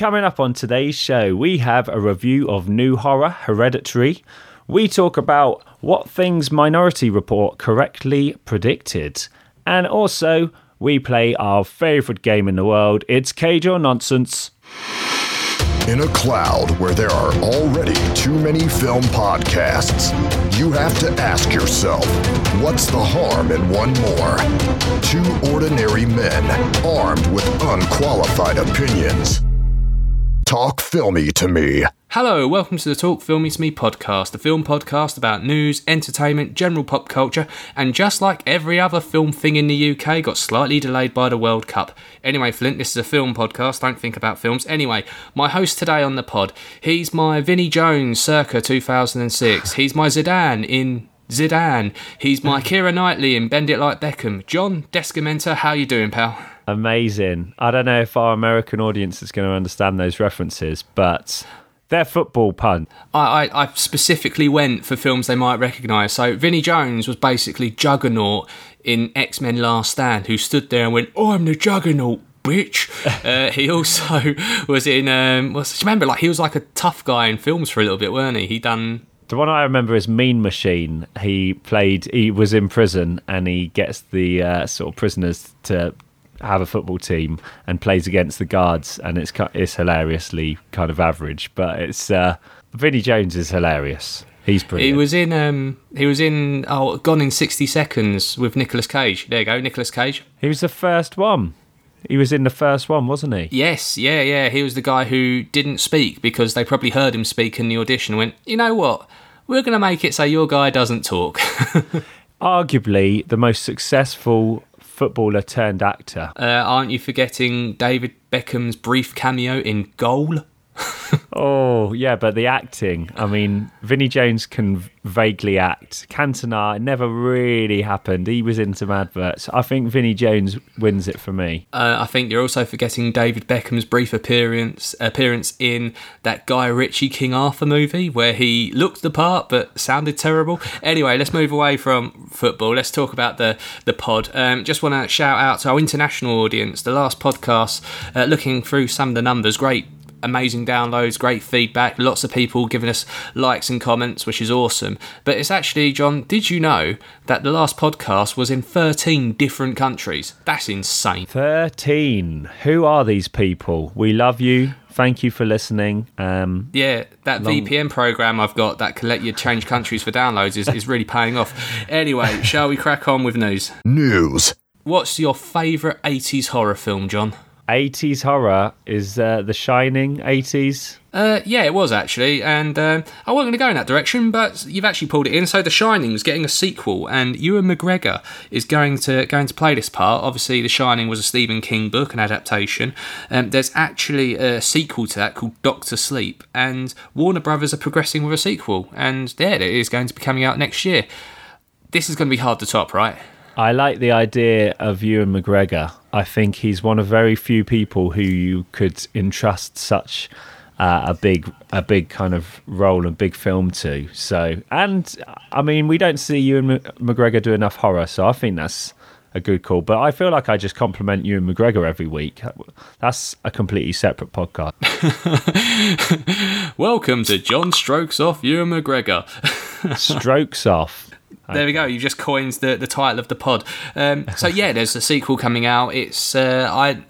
coming up on today's show, we have a review of new horror, Hereditary. We talk about what things Minority Report correctly predicted. And also, we play our favourite game in the world. It's Cage or Nonsense. In a cloud where there are already too many film podcasts, you have to ask yourself, what's the harm in one more? Two ordinary men armed with unqualified opinions. Talk filmy to me. Hello, welcome to the Talk Filmy to Me podcast, a film podcast about news, entertainment, general pop culture, and just like every other film thing in the UK, got slightly delayed by the World Cup. Anyway, Flint, this is a film podcast, don't think about films. Anyway, my host today on the pod, he's my Vinnie Jones circa 2006. He's my Zidane in Zidane. He's my Keira Knightley in Bend It Like Beckham. John Descamenta, how you doing, pal? Amazing. I don't know if our American audience is going to understand those references, but they're football pun. I, I, I specifically went for films they might recognise. So Vinnie Jones was basically Juggernaut in X Men Last Stand, who stood there and went, oh, "I'm the Juggernaut." Bitch. uh, he also was in. Um, was, remember, like he was like a tough guy in films for a little bit, weren't he? He done the one I remember is Mean Machine. He played. He was in prison, and he gets the uh, sort of prisoners to have a football team and plays against the guards, and it's it's hilariously kind of average, but it's uh, Vinnie Jones is hilarious. He's brilliant. He was in um he was in oh Gone in sixty seconds with Nicolas Cage. There you go, Nicolas Cage. He was the first one. He was in the first one, wasn't he? Yes, yeah, yeah. He was the guy who didn't speak because they probably heard him speak in the audition. Went, you know what? We're going to make it so your guy doesn't talk. Arguably the most successful footballer turned actor. Uh, aren't you forgetting David Beckham's brief cameo in Goal? Oh yeah, but the acting. I mean, Vinnie Jones can vaguely act. Cantona never really happened. He was in some adverts. I think Vinnie Jones wins it for me. Uh, I think you're also forgetting David Beckham's brief appearance appearance in that Guy Ritchie King Arthur movie where he looked the part but sounded terrible. Anyway, let's move away from football. Let's talk about the the pod. Um, just want to shout out to our international audience. The last podcast, uh, looking through some of the numbers, great amazing downloads, great feedback, lots of people giving us likes and comments, which is awesome. But it's actually, John, did you know that the last podcast was in 13 different countries? That's insane. 13. Who are these people? We love you. Thank you for listening. Um, yeah, that long... VPN program I've got that can let you change countries for downloads is, is really paying off. Anyway, shall we crack on with news? News. What's your favourite 80s horror film, John? 80s horror is uh, The Shining 80s? Uh, yeah, it was actually, and um, I wasn't going to go in that direction, but you've actually pulled it in. So, The Shining is getting a sequel, and Ewan McGregor is going to going to play this part. Obviously, The Shining was a Stephen King book, an adaptation. Um, there's actually a sequel to that called Doctor Sleep, and Warner Brothers are progressing with a sequel, and there it is going to be coming out next year. This is going to be hard to top, right? I like the idea of Ewan McGregor. I think he's one of very few people who you could entrust such uh, a big, a big kind of role and big film to. So, and I mean, we don't see Ewan McGregor do enough horror, so I think that's a good call. But I feel like I just compliment Ewan McGregor every week. That's a completely separate podcast. Welcome to John Strokes Off Ewan McGregor. Strokes Off. There we go. You just coined the, the title of the pod. Um, so yeah, there's a sequel coming out. It's uh, I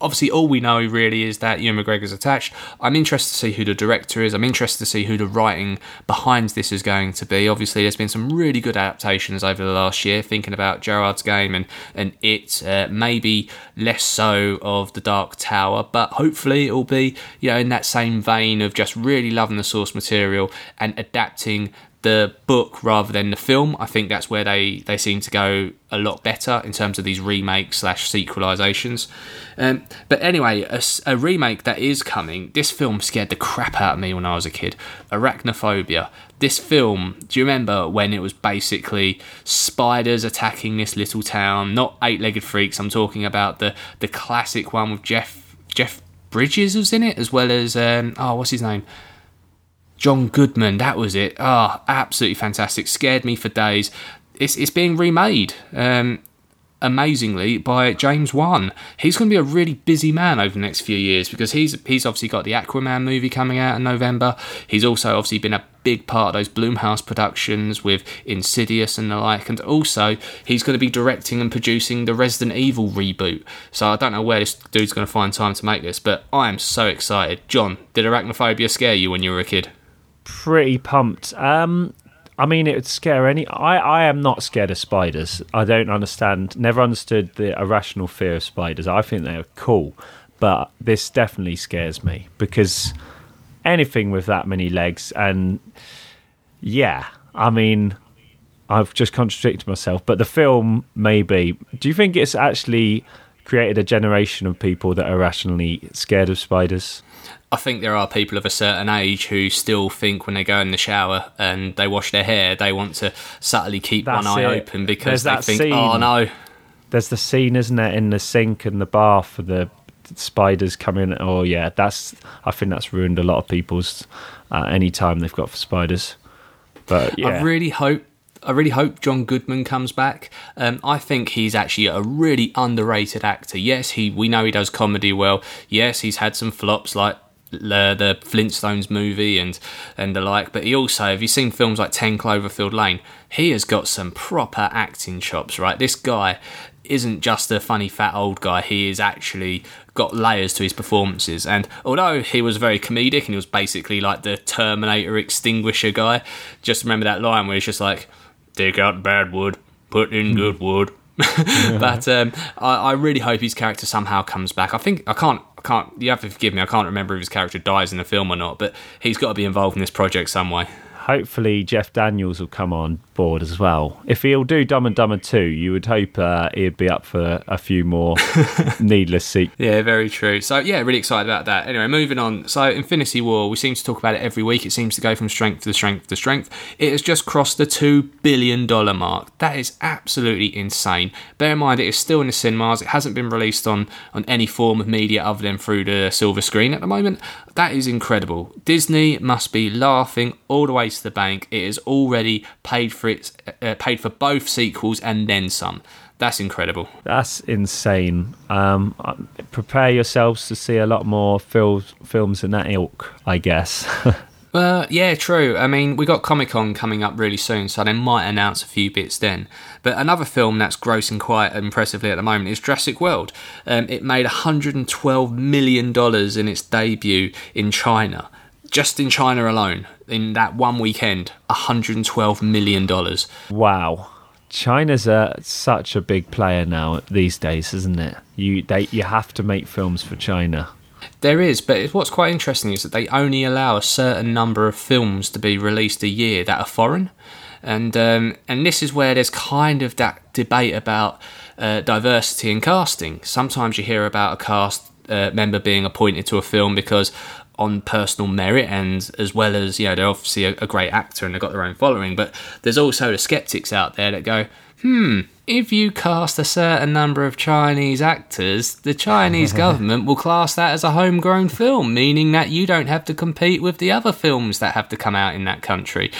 obviously all we know really is that Ewan McGregor's attached. I'm interested to see who the director is. I'm interested to see who the writing behind this is going to be. Obviously, there's been some really good adaptations over the last year. Thinking about Gerald's Game and and it, uh, maybe less so of the Dark Tower, but hopefully it will be you know in that same vein of just really loving the source material and adapting the book rather than the film. I think that's where they, they seem to go a lot better in terms of these remakes slash sequelizations. Um, but anyway, a, a, remake that is coming. This film scared the crap out of me when I was a kid. Arachnophobia. This film. Do you remember when it was basically spiders attacking this little town? Not eight-legged freaks. I'm talking about the the classic one with Jeff Jeff Bridges was in it, as well as um, oh, what's his name? John Goodman, that was it. Ah, oh, absolutely fantastic. Scared me for days. It's it's being remade. Um, amazingly by James Wan. He's going to be a really busy man over the next few years because he's he's obviously got the Aquaman movie coming out in November. He's also obviously been a big part of those Blumhouse productions with Insidious and the like, and also he's going to be directing and producing the Resident Evil reboot. So I don't know where this dude's going to find time to make this, but I am so excited. John, did arachnophobia scare you when you were a kid? Pretty pumped. Um, I mean, it would scare any. I, I am not scared of spiders. I don't understand. Never understood the irrational fear of spiders. I think they're cool, but this definitely scares me because anything with that many legs and yeah, I mean, I've just contradicted myself. But the film, maybe. Do you think it's actually created a generation of people that are rationally scared of spiders? I think there are people of a certain age who still think when they go in the shower and they wash their hair, they want to subtly keep That's one eye it. open because There's they think, oh scene. no, There's the scene, isn't there, in the sink and the bath for the spiders coming. Oh yeah, that's. I think that's ruined a lot of people's uh, any time they've got for spiders. But yeah, I really hope. I really hope John Goodman comes back. Um, I think he's actually a really underrated actor. Yes, he we know he does comedy well. Yes, he's had some flops like the, the Flintstones movie and and the like. But he also, have you seen films like Ten Cloverfield Lane? He has got some proper acting chops. Right, this guy isn't just a funny fat old guy. He is actually got layers to his performances. And although he was very comedic and he was basically like the Terminator extinguisher guy, just remember that line where he's just like, "Dig out bad wood, put in good wood." but um, I, I really hope his character somehow comes back. I think I can't. I can't. You have to forgive me. I can't remember if his character dies in the film or not. But he's got to be involved in this project some way. hopefully Jeff Daniels will come on board as well. If he'll do Dumb and Dumber 2, you would hope uh, he'd be up for a few more needless sequels. Yeah, very true. So yeah, really excited about that. Anyway, moving on. So Infinity War, we seem to talk about it every week. It seems to go from strength to strength to strength. It has just crossed the two billion dollar mark. That is absolutely insane. Bear in mind it is still in the cinemas. It hasn't been released on on any form of media other than through the silver screen at the moment. That is incredible. Disney must be laughing all the way to the bank. It has already paid for its uh, paid for both sequels and then some. That's incredible. That's insane. Um, uh, prepare yourselves to see a lot more fil- films in that ilk, I guess. Uh, yeah, true. I mean, we got Comic Con coming up really soon, so they might announce a few bits then. But another film that's grossing quite impressively at the moment is Jurassic World. Um, it made 112 million dollars in its debut in China, just in China alone. In that one weekend, 112 million dollars. wow. China's a, such a big player now these days, isn't it? You they you have to make films for China. There is, but what's quite interesting is that they only allow a certain number of films to be released a year that are foreign, and um, and this is where there's kind of that debate about uh, diversity in casting. Sometimes you hear about a cast uh, member being appointed to a film because on personal merit and as well as you know they're obviously a, a great actor and they've got their own following but there's also the skeptics out there that go hmm if you cast a certain number of Chinese actors, the Chinese government will class that as a homegrown film, meaning that you don't have to compete with the other films that have to come out in that country.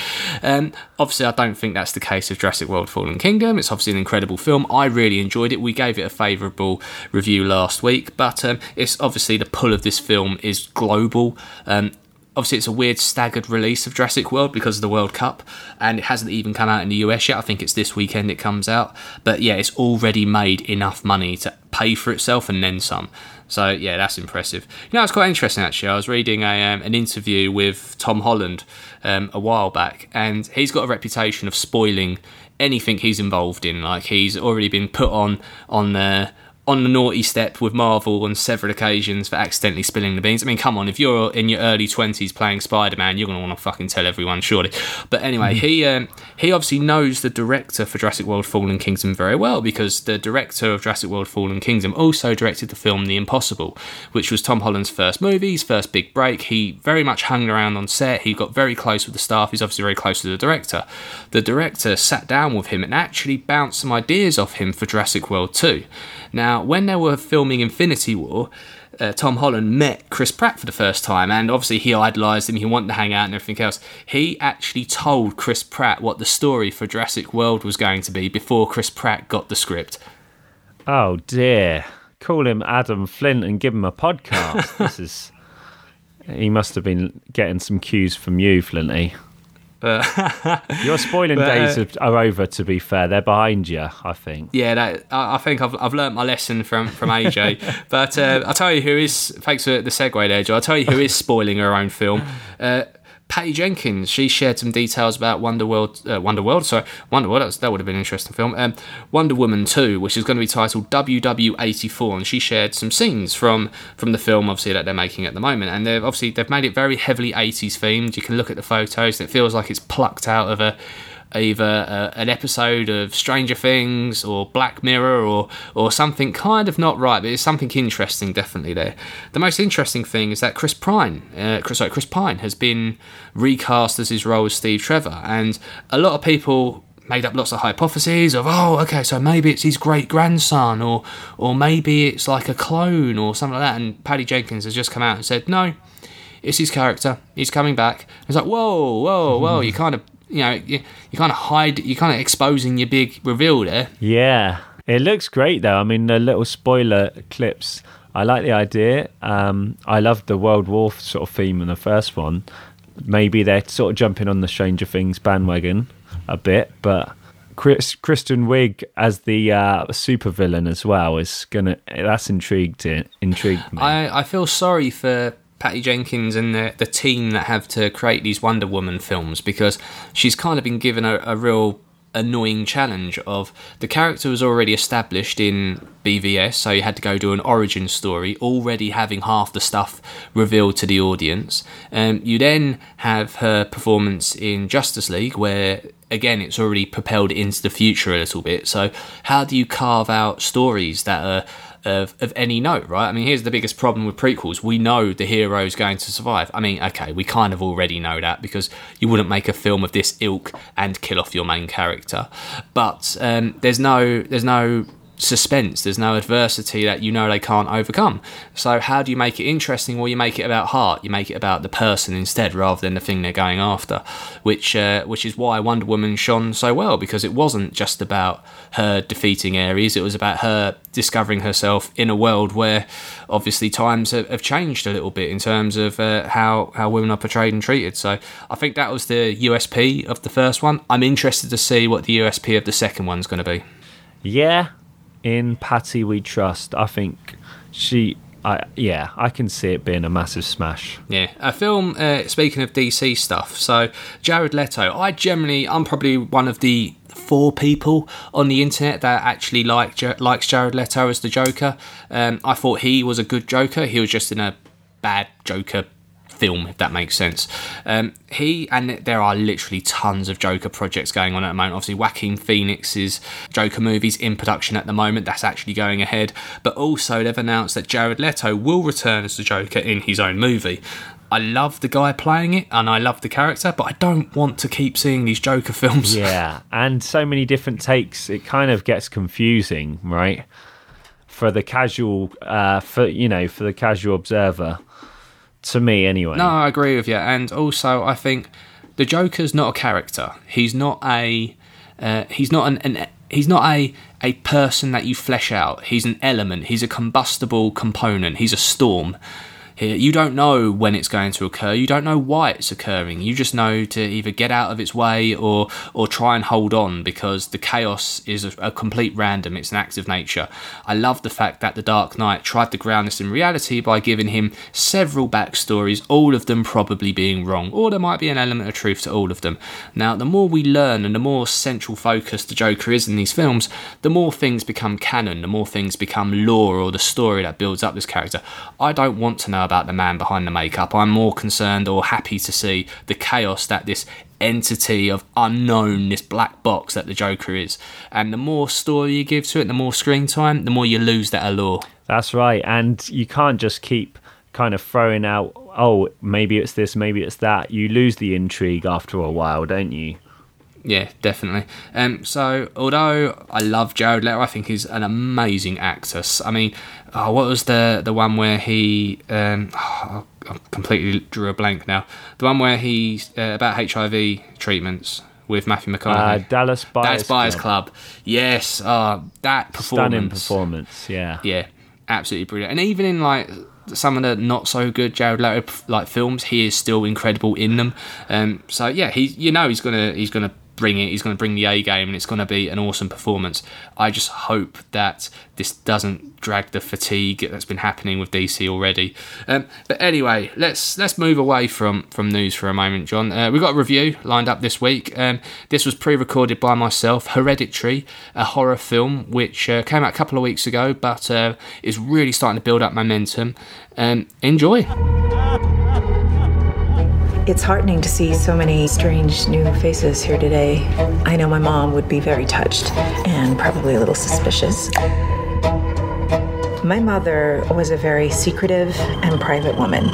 Um, obviously, I don't think that's the case of Jurassic World Fallen Kingdom. It's obviously an incredible film. I really enjoyed it. We gave it a favourable review last week, but um, it's obviously the pull of this film is global. Um, obviously it's a weird staggered release of Jurassic World because of the World Cup, and it hasn't even come out in the US yet. I think it's this weekend it comes out, but yeah, it's already made enough money to pay for itself and then some. So yeah, that's impressive. You know, it's quite interesting actually. I was reading a um, an interview with Tom Holland um, a while back, and he's got a reputation of spoiling anything he's involved in. Like he's already been put on on the on the naughty step with Marvel on several occasions for accidentally spilling the beans. I mean, come on, if you're in your early twenties playing Spider Man, you're gonna want to fucking tell everyone, surely. But anyway, he um, he obviously knows the director for Jurassic World: Fallen Kingdom very well because the director of Jurassic World: Fallen Kingdom also directed the film The Impossible, which was Tom Holland's first movie, his first big break. He very much hung around on set. He got very close with the staff. He's obviously very close to the director. The director sat down with him and actually bounced some ideas off him for Jurassic World 2. Now, when they were filming Infinity War, uh, Tom Holland met Chris Pratt for the first time, and obviously he idolised him. He wanted to hang out and everything else. He actually told Chris Pratt what the story for Jurassic World was going to be before Chris Pratt got the script. Oh dear. Call him Adam Flint and give him a podcast. this is. He must have been getting some cues from you, Flinty. Your spoiling But, uh, days are, are over. To be fair, they're behind you. I think. Yeah, that, I I think I've, I've learnt my lesson from, from AJ. but uh, I'll tell you who is, thanks for the segue there, Joe. I'll tell you who is spoiling her own film. Uh, Patty Jenkins, she shared some details about Wonder World, uh, Wonder World, sorry, Wonder World, that, would have been an interesting film. Um, Wonder Woman 2, which is going to be titled WW84, and she shared some scenes from, from the film, obviously, that they're making at the moment. And they've obviously, they've made it very heavily 80s themed. You can look at the photos, it feels like it's plucked out of a either uh, an episode of Stranger Things or Black Mirror or or something kind of not right, but it's something interesting definitely there. The most interesting thing is that Chris Pine, uh, Chris, sorry, Chris Pine has been recast as his role as Steve Trevor, and a lot of people made up lots of hypotheses of oh okay so maybe it's his great grandson or or maybe it's like a clone or something like that and Patty Jenkins has just come out and said no it's his character. He's coming back. It's like, whoa, whoa, whoa. You kind of, you know, you, you kind of hide, you're kind of exposing your big reveal there. Yeah, it looks great though. I mean, the little spoiler clips. I like the idea. Um, I love the World War sort of theme in the first one. Maybe they're sort of jumping on the Stranger Things bandwagon a bit, but Chris, Kristen Wiig as the uh, supervillain as well is gonna. That's intrigued intrigued me. I, I feel sorry for Patty Jenkins and the, the team that have to create these Wonder Woman films because she's kind of been given a, a real annoying challenge of the character was already established in BVS, so you had to go do an origin story, already having half the stuff revealed to the audience. Um, you then have her performance in Justice League, where again it's already propelled into the future a little bit. So how do you carve out stories that are of, of any note, right? I mean, here's the biggest problem with prequels. We know the hero is going to survive. I mean, okay, we kind of already know that because you wouldn't make a film of this ilk and kill off your main character. But um, there's no there's no suspense. There's no adversity that you know they can't overcome. So how do you make it interesting? Well, you make it about heart. You make it about the person instead, rather than the thing they're going after. Which uh, which is why Wonder Woman shone so well because it wasn't just about her defeating Ares. It was about her discovering herself in a world where obviously times have, changed a little bit in terms of uh, how how women are portrayed and treated. So I think that was the USP of the first one. I'm interested to see what the USP of the second one's going to be. Yeah, in Patty we trust. I think she. I yeah, I can see it being a massive smash. Yeah, a film. Uh, speaking of DC stuff, so Jared Leto. I generally, I'm probably one of the four people on the internet that actually like likes Jared Leto as the Joker. Um, I thought he was a good Joker. He was just in a bad Joker film, if that makes sense. Um, he and there are literally tons of Joker projects going on at the moment. Obviously, Joaquin Phoenix's Joker movies in production at the moment. That's actually going ahead. But also, they've announced that Jared Leto will return as the Joker in his own movie. I love the guy playing it and I love the character, but I don't want to keep seeing these Joker films. Yeah, and so many different takes. It kind of gets confusing, right? For the casual, uh, for you know, for the casual observer. To me, anyway. No, I agree with you. And also, I think the Joker's not a character. He's not a. Uh, he's not an, an. He's not a a person that you flesh out. He's an element. He's a combustible component. He's a storm. You don't know when it's going to occur. You don't know why it's occurring. You just know to either get out of its way or or try and hold on because the chaos is a, a complete random. It's an act of nature. I love the fact that the Dark Knight tried to ground this in reality by giving him several backstories, all of them probably being wrong, or there might be an element of truth to all of them. Now, the more we learn and the more central focus the Joker is in these films, the more things become canon, the more things become lore or the story that builds up this character. I don't want to know about the man behind the makeup. I'm more concerned or happy to see the chaos that this entity of unknown, this black box that the Joker is. And the more story you give to it, the more screen time, the more you lose that allure. That's right. And you can't just keep kind of throwing out, oh, maybe it's this, maybe it's that. You lose the intrigue after a while, don't you? Yeah, definitely. Um, so, although I love Jared Leto, I think he's an amazing actor. I mean, oh, what was the the one where he? Um, oh, I completely drew a blank now. The one where he uh, about HIV treatments with Matthew McConaughey? Uh, Dallas Buyers, Dallas Buyers Club. Yes, uh, that performance. Stunning performance, yeah. Yeah, absolutely brilliant. And even in like some of the not so good Jared Leto like films, he is still incredible in them. Um, so yeah, he you know he's gonna he's gonna bring it. He's going to bring the A game, and it's going to be an awesome performance. I just hope that this doesn't drag the fatigue that's been happening with DC already. Um, but anyway, let's let's move away from from news for a moment, John. Uh, we've got a review lined up this week. Um, this was pre-recorded by myself. Hereditary, a horror film which uh, came out a couple of weeks ago, but uh, is really starting to build up momentum. Um, enjoy. It's heartening to see so many strange new faces here today. I know my mom would be very touched and probably a little suspicious. My mother was a very secretive and private woman.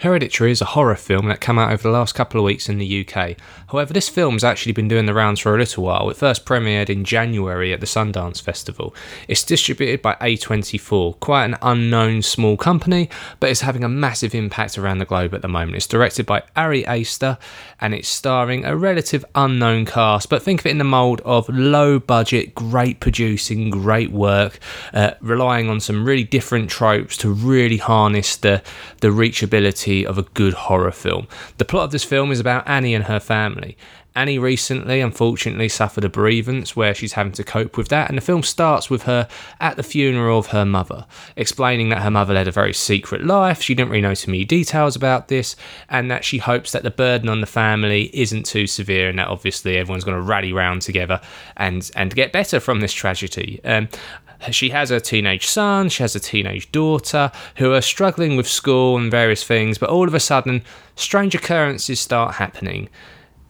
Hereditary is a horror film that came out over the last couple of weeks in the UK. However, this film's actually been doing the rounds for a little while. It first premiered in January at the Sundance Festival. It's distributed by A24, quite an unknown small company, but it's having a massive impact around the globe at the moment. It's directed by Ari Aster and it's starring a relative unknown cast, but think of it in the mould of low budget, great producing, great work, uh, relying on some really different tropes to really harness the, the reachability of a good horror film. The plot of this film is about Annie and her family. Annie recently, unfortunately, suffered a bereavement where she's having to cope with that, and the film starts with her at the funeral of her mother, explaining that her mother led a very secret life. She didn't really know too many details about this, and that she hopes that the burden on the family isn't too severe, and that obviously everyone's going to rally round together and and get better from this tragedy. Um, she has a teenage son, she has a teenage daughter who are struggling with school and various things, but all of a sudden, strange occurrences start happening.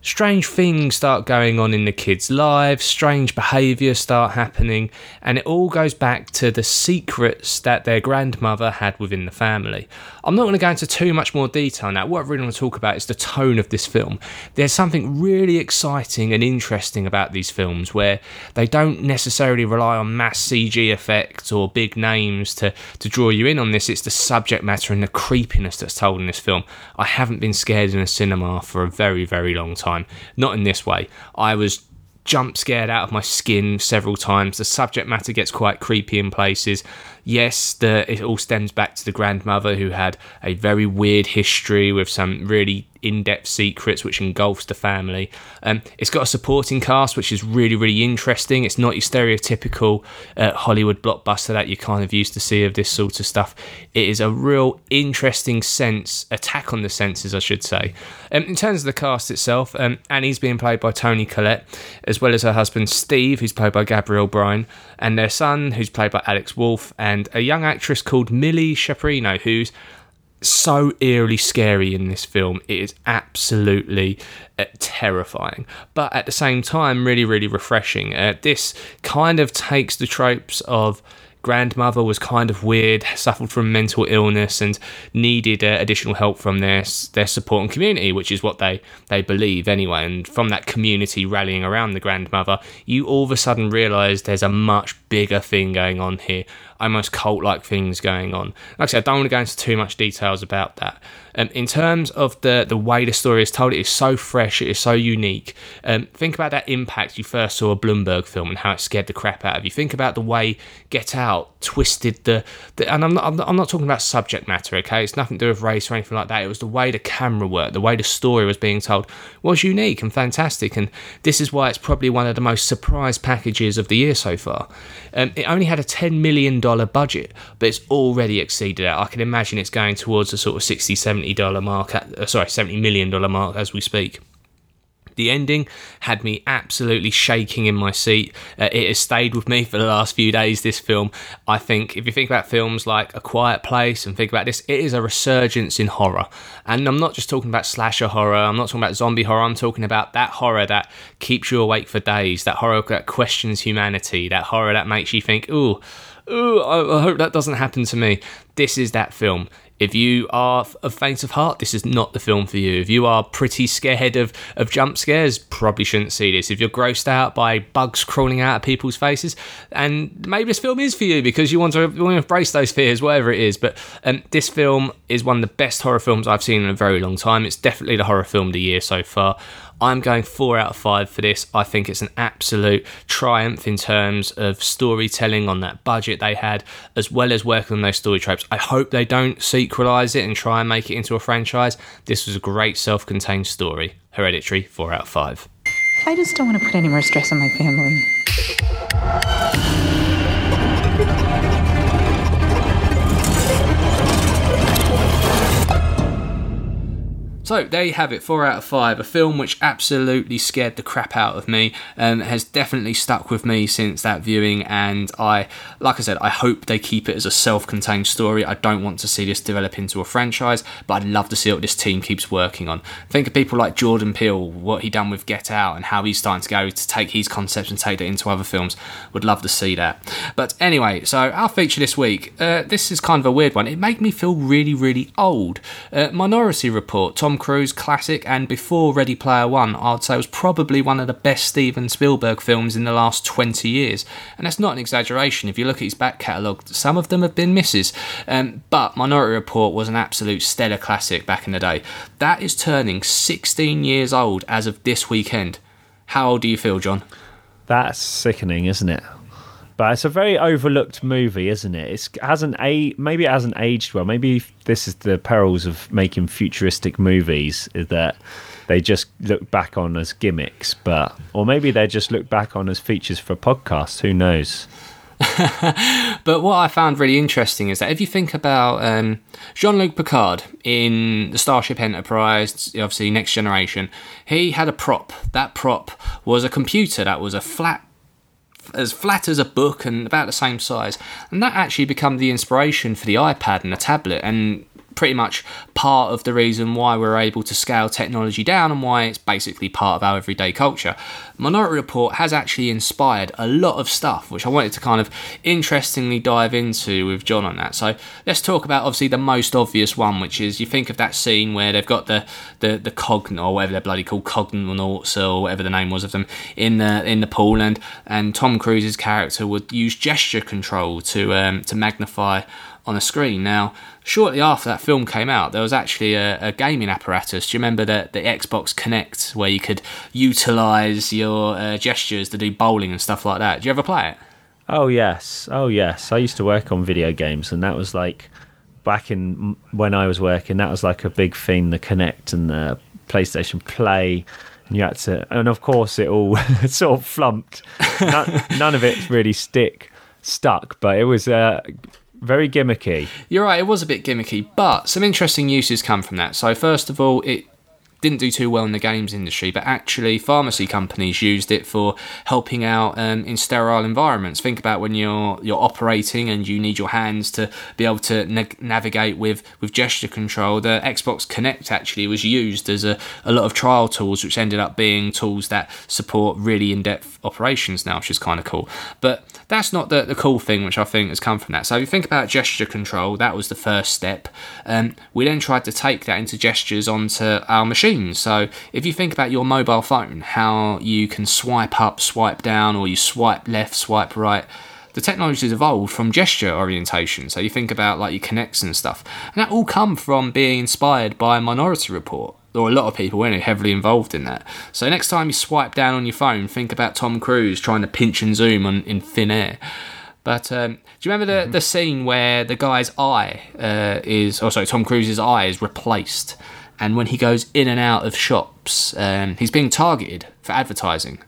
Strange things start going on in the kids' lives, strange behaviour start happening, and it all goes back to the secrets that their grandmother had within the family. I'm not going to go into too much more detail now. What I really want to talk about is the tone of this film. There's something really exciting and interesting about these films where they don't necessarily rely on mass CG effects or big names to, to draw you in on this. It's the subject matter and the creepiness that's told in this film. I haven't been scared in a cinema for a very, very long time. Not in this way. I was jump scared out of my skin several times. The subject matter gets quite creepy in places. Yes, the, it all stems back to the grandmother who had a very weird history with some really in-depth secrets which engulfs the family. Um, it's got a supporting cast which is really really interesting. It's not your stereotypical uh, Hollywood blockbuster that you kind of used to see of this sort of stuff. It is a real interesting sense attack on the senses, I should say. Um, in terms of the cast itself, um, Annie's being played by Toni Collette, as well as her husband Steve, who's played by Gabriel Byrne, and their son, who's played by Alex Wolff, and a young actress called Milly Shapiro, who's so eerily scary in this film. It is absolutely uh, terrifying, but at the same time, really, really refreshing. Uh, this kind of takes the tropes of grandmother was kind of weird, suffered from mental illness, and needed uh, additional help from their their support and community, which is what they they believe anyway. And from that community rallying around the grandmother, you all of a sudden realise there's a much bigger thing going on here, almost cult like things going on. Like I said, I don't want to go into too much details about that. Um, in terms of the the way the story is told, it is so fresh, it is so unique. Um, think about that impact you first saw a Bloomberg film and how it scared the crap out of you. Think about the way Get Out twisted the, the and I'm not, I'm not, I'm not talking about subject matter, okay? It's nothing to do with race or anything like that. It was the way the camera worked, the way the story was being told was unique and fantastic, and this is why it's probably one of the most surprise packages of the year so far. Um, it only had a ten million dollar budget, but it's already exceeded it. I can imagine it's going towards a sort of 60, 70 dollar mark. Uh, sorry, seventy million dollar mark as we speak. The ending had me absolutely shaking in my seat. Uh, it has stayed with me for the last few days. This film, I think, if you think about films like A Quiet Place and think about this, it is a resurgence in horror. And I'm not just talking about slasher horror. I'm not talking about zombie horror. I'm talking about that horror that keeps you awake for days. That horror that questions humanity. That horror that makes you think, ooh. I hope that doesn't happen to me. This is that film. If you are a faint of heart, this is not the film for you. If you are pretty scared of, of jump scares, probably shouldn't see this. If you're grossed out by bugs crawling out of people's faces, and maybe this film is for you because you want to, you want to embrace those fears, whatever it is. But um, this film is one of the best horror films I've seen in a very long time. It's definitely the horror film of the year so far. I'm going four out of five for this. I think it's an absolute triumph in terms of storytelling on that budget they had, as well as working on those story tropes. I hope they don't sequelize it and try and make it into a franchise. This was a great self contained story. Hereditary, four out of five. I just don't want to put any more stress on my family. So there you have it, four out of five. A film which absolutely scared the crap out of me and has definitely stuck with me since that viewing. And I, like I said, I hope they keep it as a self-contained story. I don't want to see this develop into a franchise, but I'd love to see what this team keeps working on. Think of people like Jordan Peele, what he done with Get Out, and how he's starting to go to take his concepts and take it into other films. Would love to see that. But anyway, so our feature this week, uh, this is kind of a weird one. It made me feel really, really old. Uh, Minority Report, Tom Cruise classic, and before Ready Player One, I'd say was probably one of the best Steven Spielberg films in the last 20 years. And that's not an exaggeration. If you look at his back catalogue, some of them have been misses. Um, but Minority Report was an absolute stellar classic back in the day. That is turning 16 years old as of this weekend. How old do you feel, John? That's sickening, isn't it? But it's a very overlooked movie, isn't it? It hasn't a maybe it hasn't aged well. Maybe this is the perils of making futuristic movies is that they just look back on as gimmicks, but or maybe they just look back on as features for podcasts. Who knows? but what I found really interesting is that if you think about um, Jean Luc Picard in the Starship Enterprise, obviously Next Generation, he had a prop. That prop was a computer that was a flat as flat as a book and about the same size. And that actually became the inspiration for the iPad and the tablet and pretty much part of the reason why we're able to scale technology down and why it's basically part of our everyday culture. Minority Report has actually inspired a lot of stuff, which I wanted to kind of interestingly dive into with John on that. So let's talk about obviously the most obvious one, which is you think of that scene where they've got the the the cogn or whatever they're bloody called cognauts or whatever the name was of them in the in the pool, and and Tom Cruise's character would use gesture control to um, to magnify on a screen. Now, shortly after that film came out, there was actually a, a gaming apparatus. Do you remember the, the Xbox Kinect where you could utilize your uh, gestures to do bowling and stuff like that? Do you ever play it? Oh yes, oh yes. I used to work on video games, and that was like back in when I was working. That was like a big thing. The Kinect and the PlayStation Play. You had to, and of course, it all sort of flumped. None, none of it really stick stuck, but it was uh, very gimmicky. You're right, it was a bit gimmicky, but some interesting uses come from that. So, first of all, it didn't do too well in the games industry, but actually, pharmacy companies used it for helping out um, in sterile environments. Think about when you're you're operating and you need your hands to be able to na- navigate with with gesture control. The Xbox Kinect actually was used as a, a lot of trial tools, which ended up being tools that support really in depth operations now, which is kind of cool. But that's not the, the cool thing, which I think has come from that. So if you think about gesture control, that was the first step. Um, we then tried to take that into gestures onto our machines. So if you think about your mobile phone, how you can swipe up, swipe down, or you swipe left, swipe right the technology has evolved from gesture orientation. So you think about like your Kinects and stuff, and that all come from being inspired by Minority Report or a lot of people weren't heavily involved in that. So next time you swipe down on your phone, think about Tom Cruise trying to pinch and zoom on, in thin air. But um, do you remember the, mm-hmm. the scene where the guy's eye uh, is, oh sorry, Tom Cruise's eye is replaced, and when he goes in and out of shops, um, he's being targeted for advertising.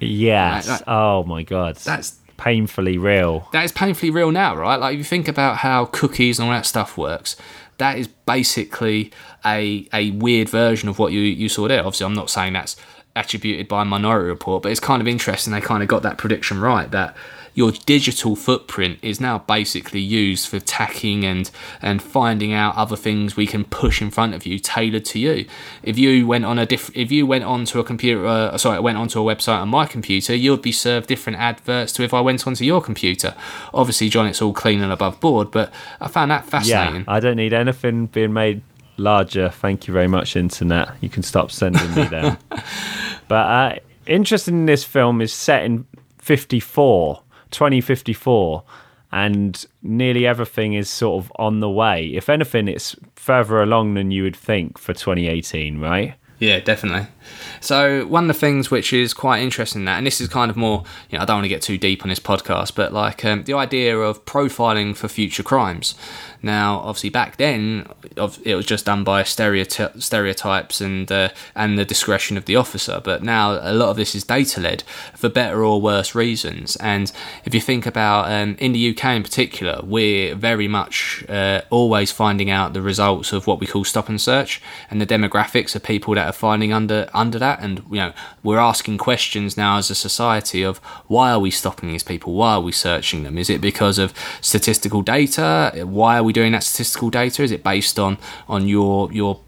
Yes. Right, oh my god. That's painfully real. That is painfully real now, right? Like if you think about how cookies and all that stuff works, that is basically a a weird version of what you you saw there. Obviously, I'm not saying that's attributed by Minority Report, but it's kind of interesting. They kind of got that prediction right that your digital footprint is now basically used for tacking and and finding out other things we can push in front of you tailored to you. If you went on a diff- if you went onto a computer uh, sorry went onto a website on my computer you'd be served different adverts to if I went onto your computer. Obviously John it's all clean and above board but I found that fascinating. Yeah I don't need anything being made larger. Thank you very much internet. You can stop sending me them but uh, interesting in this film is set in 54 2054 and nearly everything is sort of on the way. If anything, it's further along than you would think for 2018, right? Yeah, definitely. So one of the things which is quite interesting in that, and this is kind of more, you know, I don't want to get too deep on this podcast, but like um, the idea of profiling for future crimes. Now, obviously, back then it was just done by stereoty- stereotypes and uh, and the discretion of the officer. But now a lot of this is data led for better or worse reasons. And if you think about um, in the UK in particular, we're very much uh, always finding out the results of what we call stop and search and the demographics of people that are finding under under that. And you know, we're asking questions now as a society of why are we stopping these people? Why are we searching them? Is it because of statistical data? Why are we doing that statistical data? Is it based on on your your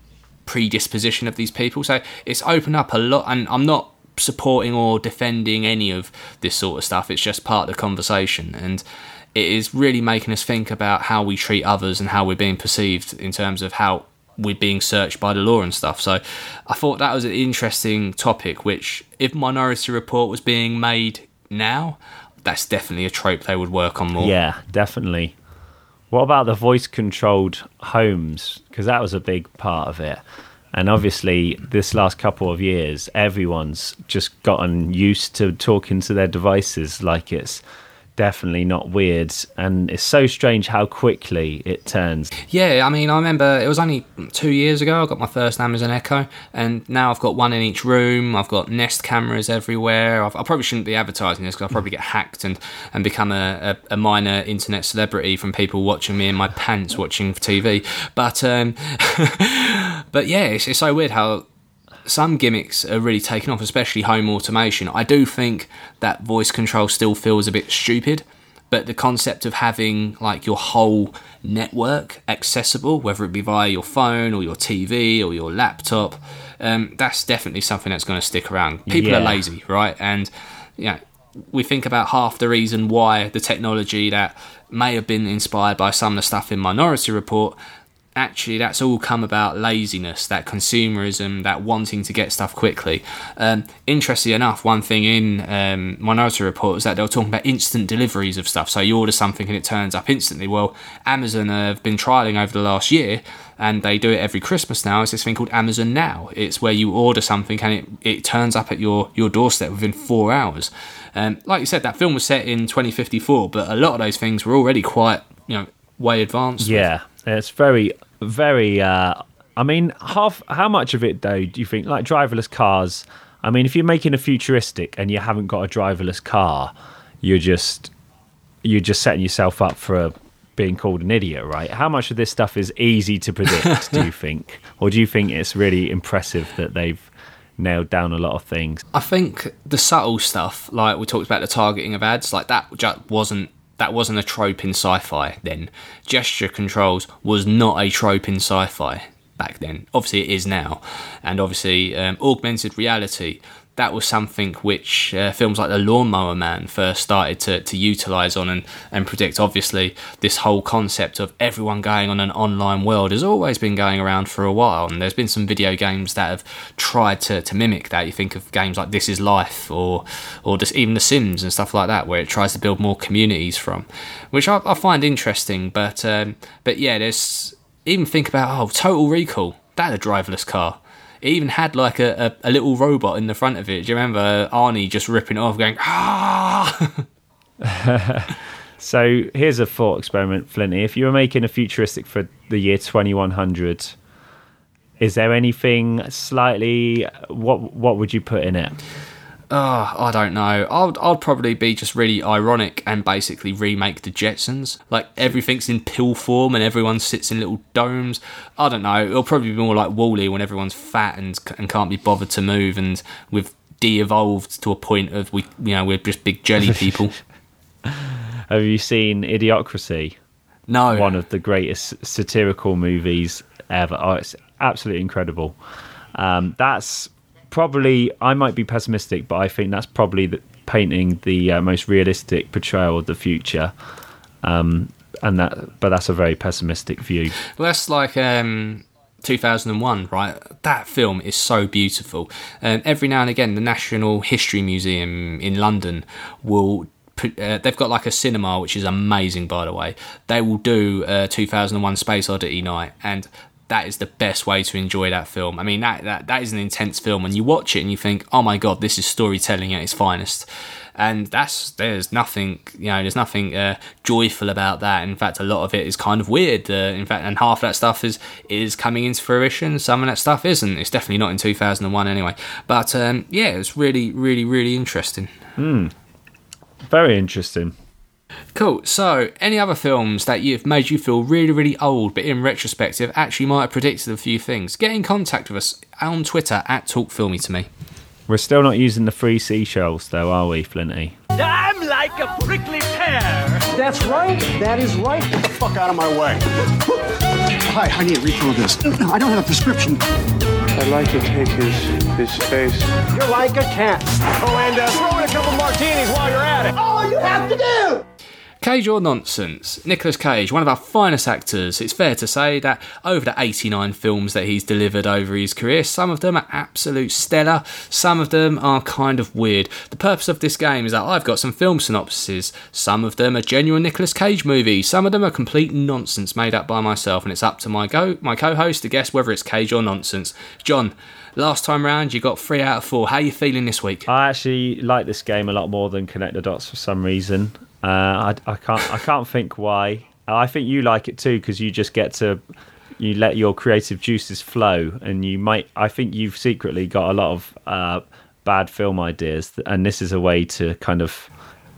predisposition of these people? So it's opened up a lot, and I'm not supporting or defending any of this sort of stuff. It's just part of the conversation, and it is really making us think about how we treat others and how we're being perceived in terms of how we're being searched by the law and stuff. So I thought that was an interesting topic, which if Minority Report was being made now, that's definitely a trope they would work on more. Yeah, definitely. What about the voice controlled homes? Because that was a big part of it. And obviously, this last couple of years, everyone's just gotten used to talking to their devices like it's definitely not weird. And it's so strange how quickly it turns. Yeah i mean i remember it was only two years ago i got my first amazon echo and now i've got one in each room. I've got nest cameras everywhere. I've, i probably shouldn't be advertising this because i'll probably get hacked and, and become a, a, a, minor internet celebrity from people watching me in my pants watching tv but um, but yeah it's, it's so weird how some gimmicks are really taken off, especially home automation. I do think that voice control still feels a bit stupid, but the concept of having like your whole network accessible, whether it be via your phone or your TV or your laptop, um, that's definitely something that's going to stick around. People yeah. are lazy, right? And you know, we think about half the reason why the technology that may have been inspired by some of the stuff in Minority Report actually that's all come about laziness, that consumerism, that wanting to get stuff quickly. Um, interestingly enough, one thing in um, Minority Report was that they were talking about instant deliveries of stuff. So you order something and it turns up instantly. Well, Amazon have been trialing over the last year and they do it every Christmas now. It's this thing called Amazon Now. It's where you order something and it, it turns up at your, your doorstep within four hours. Um, like you said, that film was set in 2054, but a lot of those things were already quite, you know, way advanced. Yeah, it's very very. Uh, I mean, half. How much of it though do you think? Like driverless cars. I mean, if you're making a futuristic and you haven't got a driverless car, you're just you're just setting yourself up for a, being called an idiot, right? How much of this stuff is easy to predict? do you think, or do you think it's really impressive that they've nailed down a lot of things? I think the subtle stuff, like we talked about the targeting of ads, like that just wasn't that wasn't a trope in sci-fi then. Gesture controls was not a trope in sci-fi back then. Obviously, it is now, and obviously, um, augmented reality that was something which uh, films like The Lawnmower Man first started to, to utilize on and, and predict. Obviously, this whole concept of everyone going on an online world has always been going around for a while, and there's been some video games that have tried to, to mimic that. You think of games like This Is Life or or just even The Sims and stuff like that, where it tries to build more communities from, which I, I find interesting. But um, but yeah, there's even think about oh, Total Recall, that a driverless car it even had like a, a, a, little robot in the front of it. Do you remember Arnie just ripping it off, going ah? so here's a thought experiment, Flinty. If you were making a futuristic for the year 2100, is there anything slightly? What what would you put in it? Oh, I don't know. I'd, I'd probably be just really ironic and basically remake the Jetsons. Like everything's in pill form and everyone sits in little domes. I don't know. It'll probably be more like WALL-E when everyone's fat and and can't be bothered to move and we've de-evolved to a point of we you know we're just big jelly people. Have you seen Idiocracy? No. One of the greatest satirical movies ever. Oh, it's absolutely incredible. Um, that's probably I might be pessimistic, but I think that's probably the, painting the uh, most realistic portrayal of the future. Um, and that, but that's a very pessimistic view. Well, that's like um, 2001, right? That film is so beautiful. And every now and again, the National History Museum in London will uh, they've got like a cinema which is amazing by the way they will do a 2001 space oddity night and that is the best way to enjoy that film. I mean, that, that, that is an intense film, and you watch it and you think, oh my god, this is storytelling at its finest. And that's there's nothing you know there's nothing uh, joyful about that. In fact, a lot of it is kind of weird. Uh, in fact, and half of that stuff is is coming into fruition. Some of that stuff isn't. It's definitely not in 2001 anyway. But um, yeah, it's really really really interesting. Very interesting. Cool. So, any other films that you've made you feel really, really old, but in retrospective actually might have predicted a few things? Get in contact with us on Twitter at Talk Filmy to me. We're still not using the free seashells, though, are we, Flinty? I'm like a prickly pear. That's right. That is right. Get the fuck out of my way. Hi, I need a refill of this. No, I don't have a prescription. I'd like to take his his face. You're like a cat. Oh, and uh, throw in a couple martinis while you're at it. All you have to do. Cage or Nonsense? Nicolas Cage, one of our finest actors. It's fair to say that over the 89 films that he's delivered over his career, some of them are absolute stellar, some of them are kind of weird. The purpose of this game is that I've got some film synopses. Some of them are genuine Nicolas Cage movies, some of them are complete nonsense made up by myself, and it's up to my go my co-host to guess whether it's Cage or Nonsense. John, last time round you got three out of four. How are you feeling this week? I actually like this game a lot more than Connect the Dots for some reason. Uh, I, I can't I can't think why. I think you like it too because you just get to you let your creative juices flow, and you might. I think you've secretly got a lot of uh, bad film ideas, and this is a way to kind of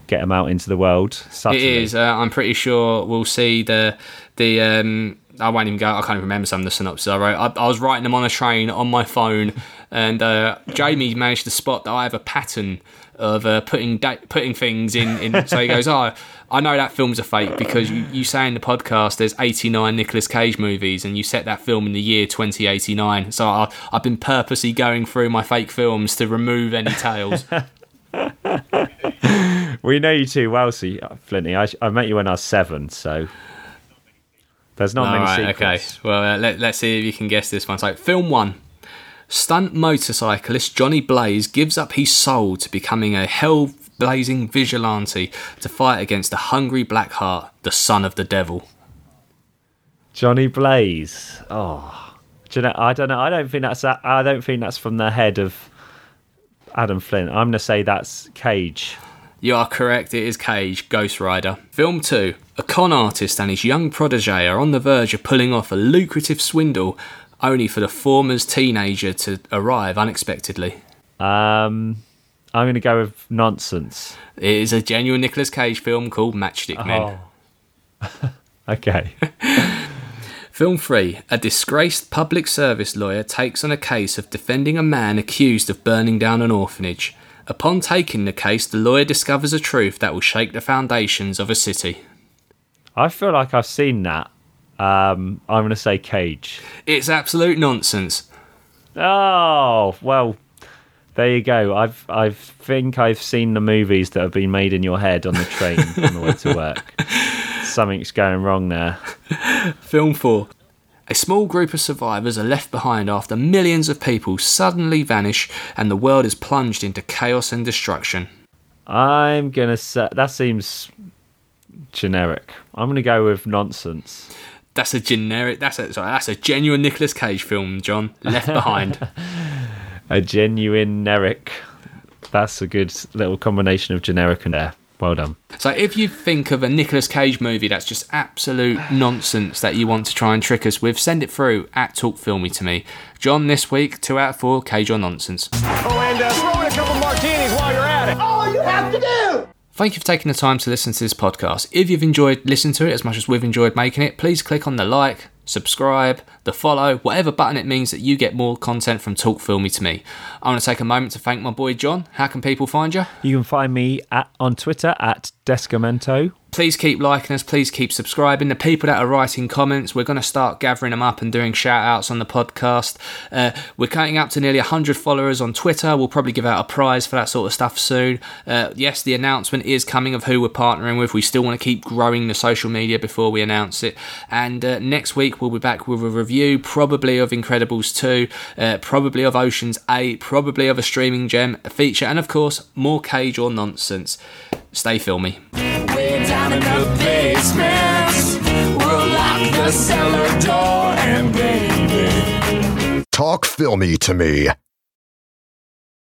get them out into the world. It subtly. is. Uh, I'm pretty sure we'll see the the. Um, I won't even go. I can't even remember some of the synopses I wrote. I, I was writing them on a train on my phone, and uh, Jamie managed to spot that I have a pattern of uh, putting da- putting things in. in so he goes, "Oh, I know that film's a fake because you, you say in the podcast there's 89 Nicolas Cage movies, and you set that film in the year 2089. So I, I've been purposely going through my fake films to remove any tails." We know you too well, see, Flinty. I, I met you when I was seven, so there's not All many right, sequels. okay. Well, uh, let, let's see if you can guess this one. So, film one. Stunt motorcyclist Johnny Blaze gives up his soul to becoming a hell blazing vigilante to fight against the hungry Blackheart, the son of the devil. Johnny Blaze. Oh, do you know, I don't know. I don't think that's that. I don't think that's from the head of Adam Flint. I'm gonna say that's Cage. You are correct, it is Cage, Ghost Rider. Film 2. A con artist and his young protege are on the verge of pulling off a lucrative swindle, only for the former's teenager to arrive unexpectedly. Um, I'm gonna go with nonsense. It is a genuine Nicolas Cage film called Matchstick Men. Okay. Film 3. A disgraced public service lawyer takes on a case of defending a man accused of burning down an orphanage. Upon taking the case, the lawyer discovers a truth that will shake the foundations of a city. I feel like I've seen that. Um, I'm gonna say Cage. It's absolute nonsense. Oh well, there you go. I've I think I've seen the movies that have been made in your head on the train on the way to work. Something's going wrong there. Film 4. A small group of survivors are left behind after millions of people suddenly vanish and the world is plunged into chaos and destruction. I'm gonna say that seems generic. I'm gonna go with nonsense. That's a generic. That's a sorry. That's a genuine Nicolas Cage film, John. Left Behind. A genuine Eric. That's a good little combination of generic and there. Well done. so, if you think of a Nicolas Cage movie that's just absolute nonsense that you want to try and trick us with, send it through at Talk Filmy to me. John, this week, two out of four, Cage or nonsense. Oh, and uh, throw in a couple martinis while you're at it. All you have to do. Thank you for taking the time to listen to this podcast. If you've enjoyed listening to it as much as we've enjoyed making it, please click on the like, subscribe, the follow, whatever button it means that you get more content from Talk Filmy to me. I want to take a moment to thank my boy John. How can people find you? You can find me at on Twitter at Descamento. Please keep liking us, please keep subscribing. The people that are writing comments, we're going to start gathering them up and doing shout outs on the podcast. Uh, we're counting up to nearly 100 followers on Twitter. We'll probably give out a prize for that sort of stuff soon. Uh, yes, the announcement is coming of who we're partnering with. We still want to keep growing the social media before we announce it. And uh, next week, we'll be back with a review, probably of Incredibles 2, uh, probably of Oceans 8, probably of a streaming gem, a feature, and of course, more Cage or nonsense. Stay filmy. Down in the basement, we're locked the cellar door and baby. Talk filmy to me